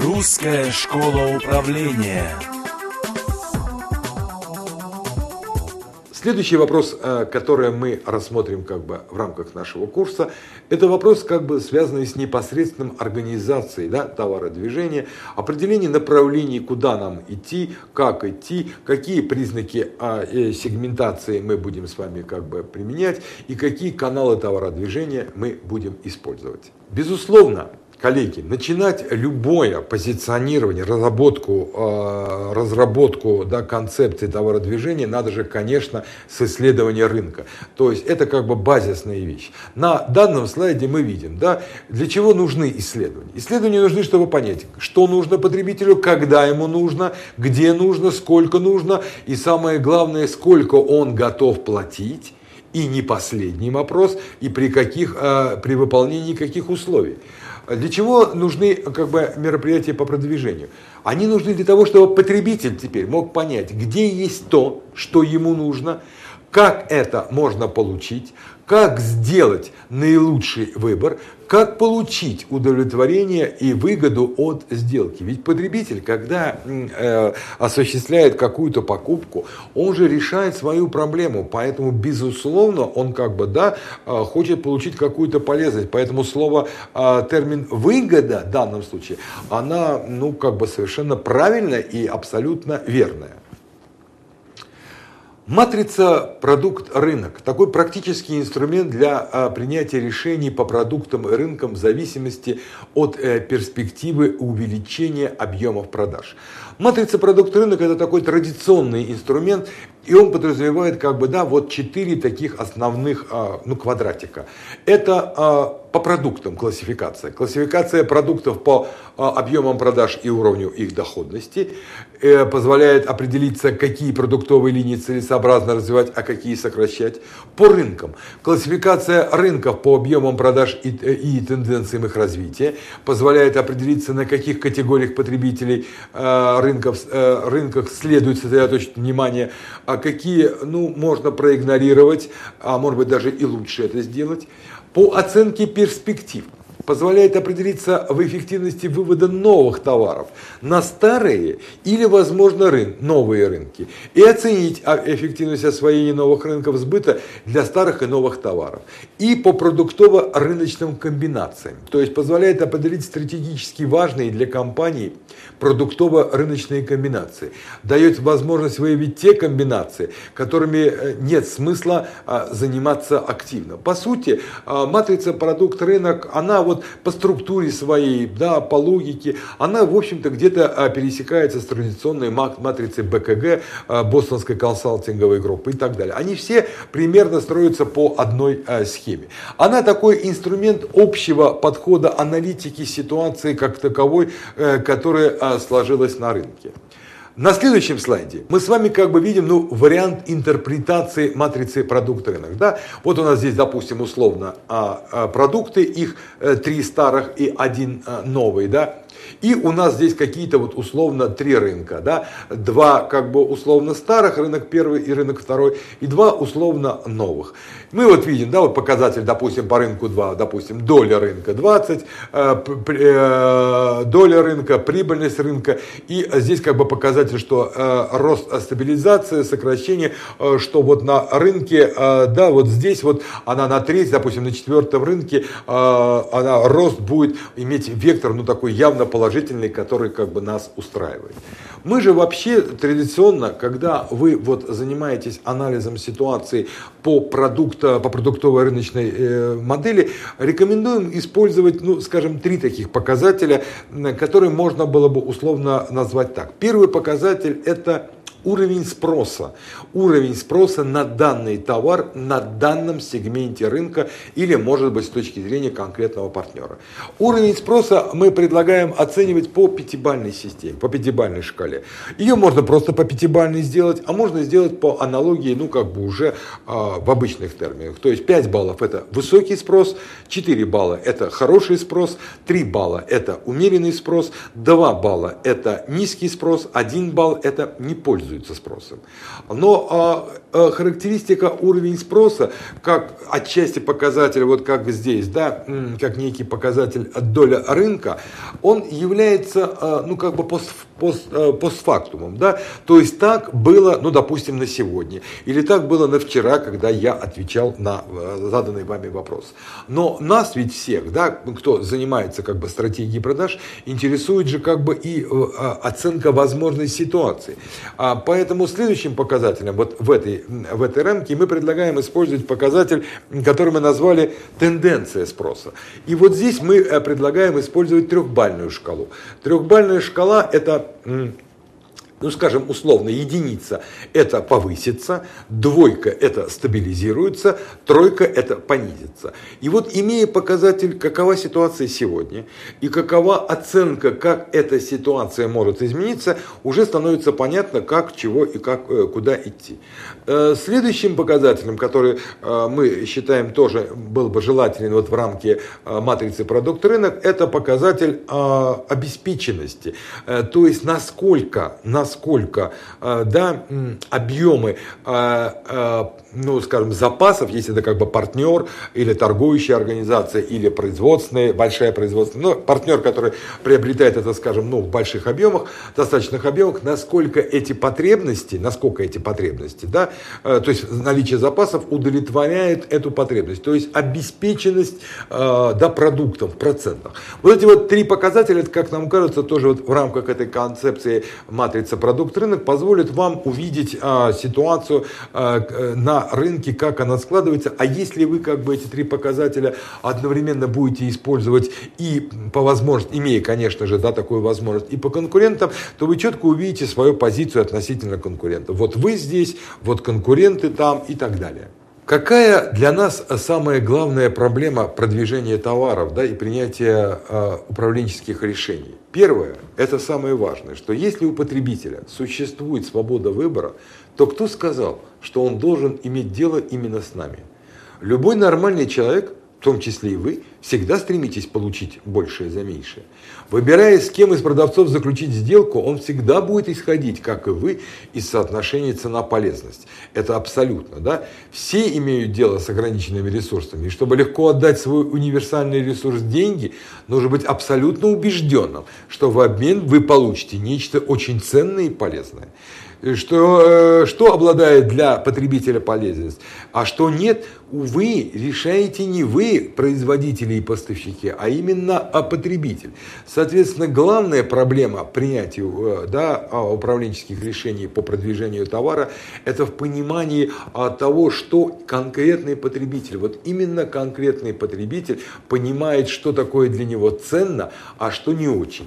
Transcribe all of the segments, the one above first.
Русская школа управления. Следующий вопрос, э, который мы рассмотрим как бы в рамках нашего курса, это вопрос, как бы связанный с непосредственным организацией да, товародвижения, определение направлений, куда нам идти, как идти, какие признаки а, э, сегментации мы будем с вами как бы применять и какие каналы товародвижения мы будем использовать. Безусловно, коллеги, начинать любое позиционирование, разработку, э, разработку да, концепции товародвижения надо же, конечно, с исследования рынка. То есть это как бы базисная вещь. На данном слайде мы видим, да, для чего нужны исследования. Исследования нужны, чтобы понять, что нужно потребителю, когда ему нужно, где нужно, сколько нужно, и самое главное, сколько он готов платить. И не последний вопрос, и при, каких, э, при выполнении каких условий. Для чего нужны как бы, мероприятия по продвижению? Они нужны для того, чтобы потребитель теперь мог понять, где есть то, что ему нужно, как это можно получить, как сделать наилучший выбор, как получить удовлетворение и выгоду от сделки. Ведь потребитель, когда э, осуществляет какую-то покупку, он же решает свою проблему. Поэтому, безусловно, он как бы, да, э, хочет получить какую-то полезность. Поэтому слово, э, термин выгода в данном случае, она, ну, как бы совершенно правильная и абсолютно верная. Матрица продукт-рынок. Такой практический инструмент для а, принятия решений по продуктам и рынкам в зависимости от э, перспективы увеличения объемов продаж. Матрица продукт-рынок это такой традиционный инструмент, и он подразумевает как бы, да, вот четыре таких основных а, ну, квадратика. Это а, по продуктам классификация. Классификация продуктов по а, объемам продаж и уровню их доходности э, позволяет определиться, какие продуктовые линии целесообразно развивать, а какие сокращать. По рынкам. Классификация рынков по объемам продаж и, э, и тенденциям их развития позволяет определиться, на каких категориях потребителей рынков, э, рынках следует сосредоточить внимание, какие ну, можно проигнорировать, а может быть даже и лучше это сделать, по оценке перспектив позволяет определиться в эффективности вывода новых товаров на старые или, возможно, рын, новые рынки и оценить эффективность освоения новых рынков сбыта для старых и новых товаров. И по продуктово-рыночным комбинациям, то есть позволяет определить стратегически важные для компании продуктово-рыночные комбинации, дает возможность выявить те комбинации, которыми э, нет смысла а, заниматься активно. По сути, а, матрица продукт-рынок, она вот по структуре своей, да, по логике, она, в общем-то, где-то а, пересекается с традиционной матрицей БКГ, Бостонской консалтинговой группы и так далее. Они все примерно строятся по одной схеме. Она такой инструмент общего подхода аналитики ситуации как таковой, э, которая сложилась на рынке. На следующем слайде мы с вами как бы видим ну, вариант интерпретации матрицы продукт рынок. Да? Вот у нас здесь, допустим, условно а, а, продукты, их э, три старых и один э, новый. Да? И у нас здесь какие-то вот условно три рынка, да, два как бы условно старых, рынок первый и рынок второй, и два условно новых. Мы вот видим, да, вот показатель, допустим, по рынку 2, допустим, доля рынка 20, э, э, доля рынка, прибыльность рынка, и здесь как бы показатель, что э, рост, стабилизация, сокращение, э, что вот на рынке, э, да, вот здесь вот она на треть, допустим, на четвертом рынке, э, она рост будет иметь вектор, ну такой явно положительный, который как бы нас устраивает. Мы же вообще традиционно, когда вы вот занимаетесь анализом ситуации по, продукту, по продуктовой рыночной э, модели, рекомендуем использовать, ну, скажем, три таких показателя, которые можно было бы условно назвать так. Первый показатель это уровень спроса. Уровень спроса на данный товар на данном сегменте рынка или, может быть, с точки зрения конкретного партнера. Уровень спроса мы предлагаем оценивать по пятибальной системе, по пятибальной шкале. Ее можно просто по пятибальной сделать, а можно сделать по аналогии, ну, как бы уже а, в обычных терминах. То есть 5 баллов это высокий спрос, 4 балла это хороший спрос, 3 балла это умеренный спрос, 2 балла это низкий спрос, 1 балл это не пользующийся пользуются спросом. Но э, характеристика уровень спроса, как отчасти показатель, вот как здесь, да, как некий показатель доля рынка, он является, э, ну, как бы пост, пост, э, постфактумом, да, то есть так было, ну, допустим, на сегодня, или так было на вчера, когда я отвечал на э, заданный вами вопрос. Но нас ведь всех, да, кто занимается как бы стратегией продаж, интересует же как бы и э, оценка возможной ситуации. А поэтому следующим показателем вот в этой, в этой рамке мы предлагаем использовать показатель, который мы назвали тенденция спроса. И вот здесь мы э, предлагаем использовать трехбальную шкалу. Трехбальная шкала это ну, скажем, условно, единица – это повысится, двойка – это стабилизируется, тройка – это понизится. И вот, имея показатель, какова ситуация сегодня и какова оценка, как эта ситуация может измениться, уже становится понятно, как, чего и как, э, куда идти. Э, следующим показателем, который э, мы считаем тоже был бы желателен вот в рамке матрицы продукт-рынок, это показатель обеспеченности. То есть, насколько, насколько насколько э, да, объемы э, э, ну, скажем, запасов, если это как бы партнер или торгующая организация, или производственная, большая производственная, но партнер, который приобретает это, скажем, ну, в больших объемах, достаточных объемах, насколько эти потребности, насколько эти потребности, да, то есть наличие запасов удовлетворяет эту потребность, то есть обеспеченность, да, продуктов в процентах. Вот эти вот три показателя, это, как нам кажется, тоже вот в рамках этой концепции матрицы продукт-рынок позволит вам увидеть а, ситуацию а, на рынке, как она складывается. А если вы как бы эти три показателя одновременно будете использовать и по возможности, имея, конечно же, да, такую возможность, и по конкурентам, то вы четко увидите свою позицию относительно конкурентов. Вот вы здесь, вот конкуренты там и так далее. Какая для нас самая главная проблема продвижения товаров да, и принятия э, управленческих решений? Первое, это самое важное, что если у потребителя существует свобода выбора, то кто сказал, что он должен иметь дело именно с нами? Любой нормальный человек в том числе и вы, всегда стремитесь получить большее за меньшее. Выбирая, с кем из продавцов заключить сделку, он всегда будет исходить, как и вы, из соотношения цена-полезность. Это абсолютно. Да? Все имеют дело с ограниченными ресурсами. И чтобы легко отдать свой универсальный ресурс деньги, нужно быть абсолютно убежденным, что в обмен вы получите нечто очень ценное и полезное что, э, что обладает для потребителя полезность, а что нет, увы, решаете не вы, производители и поставщики, а именно а потребитель. Соответственно, главная проблема принятия э, да, а, управленческих решений по продвижению товара – это в понимании а, того, что конкретный потребитель, вот именно конкретный потребитель понимает, что такое для него ценно, а что не очень.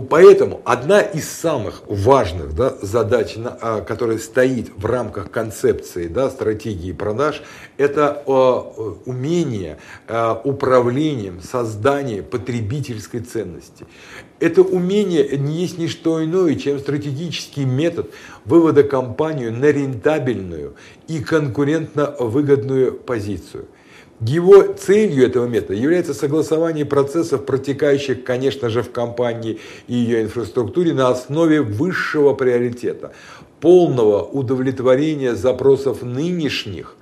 Поэтому одна из самых важных да, задач, а, которая стоит в рамках концепции да, стратегии продаж, это а, умение а, управлением, создания потребительской ценности. Это умение не есть ни что иное, чем стратегический метод вывода компанию на рентабельную и конкурентно выгодную позицию. Его целью этого метода является согласование процессов, протекающих, конечно же, в компании и ее инфраструктуре на основе высшего приоритета, полного удовлетворения запросов нынешних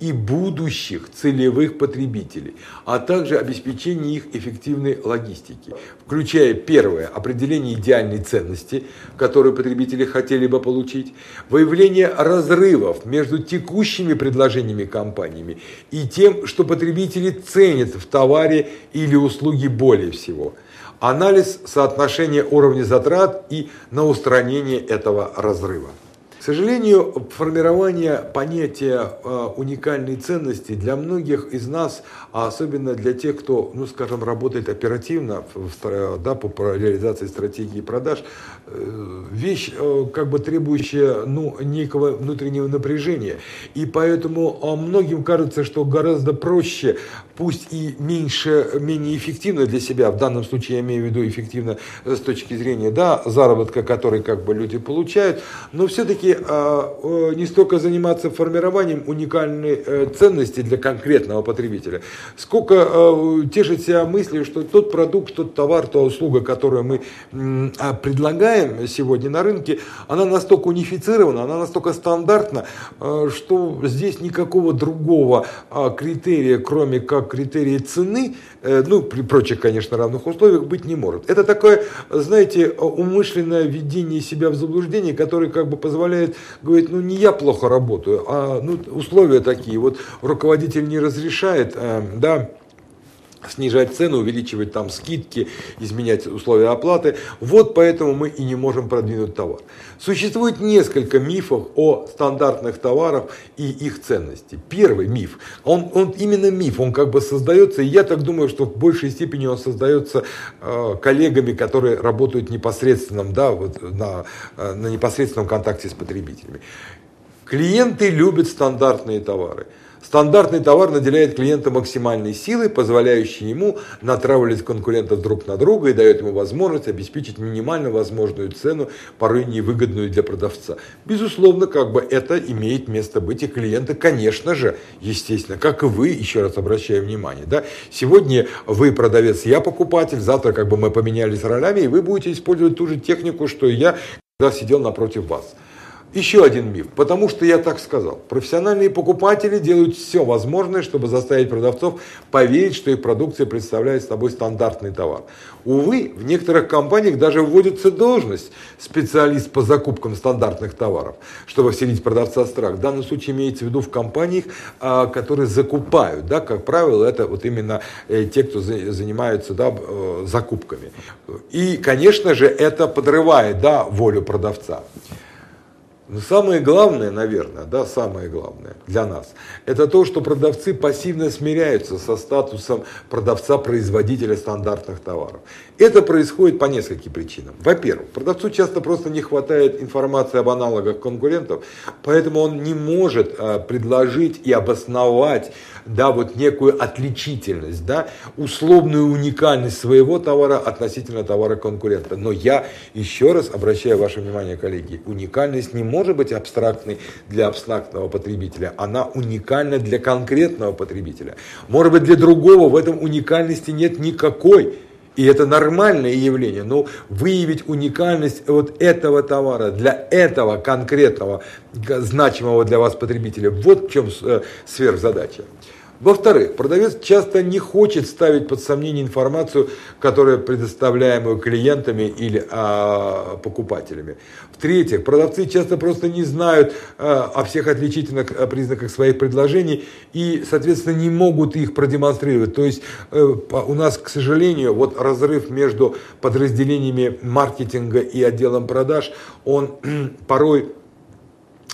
и будущих целевых потребителей, а также обеспечение их эффективной логистики, включая первое – определение идеальной ценности, которую потребители хотели бы получить, выявление разрывов между текущими предложениями компаниями и тем, что потребители ценят в товаре или услуге более всего – анализ соотношения уровня затрат и на устранение этого разрыва сожалению, формирование понятия э, уникальной ценности для многих из нас, а особенно для тех, кто, ну, скажем, работает оперативно да, по реализации стратегии продаж, э, вещь, э, как бы требующая ну, некого внутреннего напряжения. И поэтому многим кажется, что гораздо проще пусть и меньше, менее эффективно для себя, в данном случае я имею в виду эффективно с точки зрения да, заработка, который как бы люди получают, но все-таки не столько заниматься формированием уникальной э, ценности для конкретного потребителя, сколько э, тешить себя мыслью, что тот продукт, тот товар, та услуга, которую мы э, предлагаем сегодня на рынке, она настолько унифицирована, она настолько стандартна, э, что здесь никакого другого э, критерия, кроме как критерия цены, э, ну, при прочих, конечно, равных условиях, быть не может. Это такое, знаете, умышленное введение себя в заблуждение, которое как бы позволяет говорить, ну, не я плохо работаю, а ну, условия такие. Вот руководитель не разрешает, э, да, снижать цену, увеличивать там скидки, изменять условия оплаты. Вот поэтому мы и не можем продвинуть товар. Существует несколько мифов о стандартных товарах и их ценности. Первый миф, он, он именно миф, он как бы создается, и я так думаю, что в большей степени он создается э, коллегами, которые работают непосредственном, да, вот на, э, на непосредственном контакте с потребителями. Клиенты любят стандартные товары. Стандартный товар наделяет клиента максимальной силой, позволяющей ему натравливать конкурентов друг на друга и дает ему возможность обеспечить минимально возможную цену, порой невыгодную для продавца. Безусловно, как бы это имеет место быть, и клиенты, конечно же, естественно, как и вы, еще раз обращаю внимание, да, сегодня вы продавец, я покупатель, завтра как бы мы поменялись ролями, и вы будете использовать ту же технику, что и я, когда сидел напротив вас. Еще один миф, потому что я так сказал. Профессиональные покупатели делают все возможное, чтобы заставить продавцов поверить, что их продукция представляет собой стандартный товар. Увы, в некоторых компаниях даже вводится должность специалист по закупкам стандартных товаров, чтобы вселить продавца страх. В данном случае имеется в виду в компаниях, а, которые закупают. Да, как правило, это вот именно э, те, кто занимаются да, э, закупками. И, конечно же, это подрывает да, волю продавца. Но самое главное, наверное, да, самое главное для нас, это то, что продавцы пассивно смиряются со статусом продавца-производителя стандартных товаров. Это происходит по нескольким причинам. Во-первых, продавцу часто просто не хватает информации об аналогах конкурентов, поэтому он не может а, предложить и обосновать да, вот некую отличительность, да, условную уникальность своего товара относительно товара конкурента. Но я еще раз обращаю ваше внимание, коллеги, уникальность не может быть абстрактной для абстрактного потребителя, она уникальна для конкретного потребителя. Может быть, для другого в этом уникальности нет никакой. И это нормальное явление. Но выявить уникальность вот этого товара для этого конкретного, значимого для вас потребителя, вот в чем э, сверхзадача. Во-вторых, продавец часто не хочет ставить под сомнение информацию, которая предоставляемую клиентами или а, покупателями. В-третьих, продавцы часто просто не знают а, о всех отличительных а, признаках своих предложений и, соответственно, не могут их продемонстрировать. То есть а, у нас, к сожалению, вот разрыв между подразделениями маркетинга и отделом продаж, он порой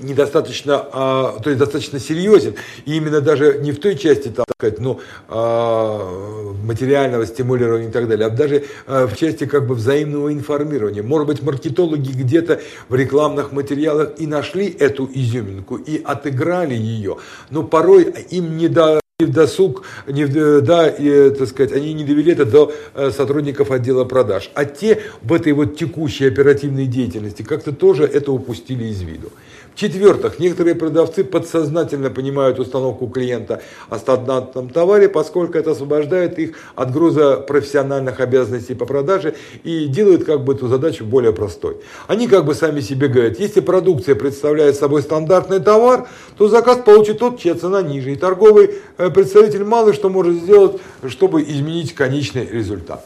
недостаточно, а, то есть достаточно серьезен, и именно даже не в той части, так сказать, ну, а, материального стимулирования и так далее, а даже а, в части как бы взаимного информирования. Может быть, маркетологи где-то в рекламных материалах и нашли эту изюминку, и отыграли ее, но порой им не до в досуг, не в, да, и, так сказать, они не довели это до э, сотрудников отдела продаж. А те в этой вот текущей оперативной деятельности как-то тоже это упустили из виду. В-четвертых, некоторые продавцы подсознательно понимают установку клиента о стандартном товаре, поскольку это освобождает их от груза профессиональных обязанностей по продаже и делает как бы эту задачу более простой. Они как бы сами себе говорят, если продукция представляет собой стандартный товар, то заказ получит тот, чья цена ниже. И торговый э, представитель мало что может сделать, чтобы изменить конечный результат.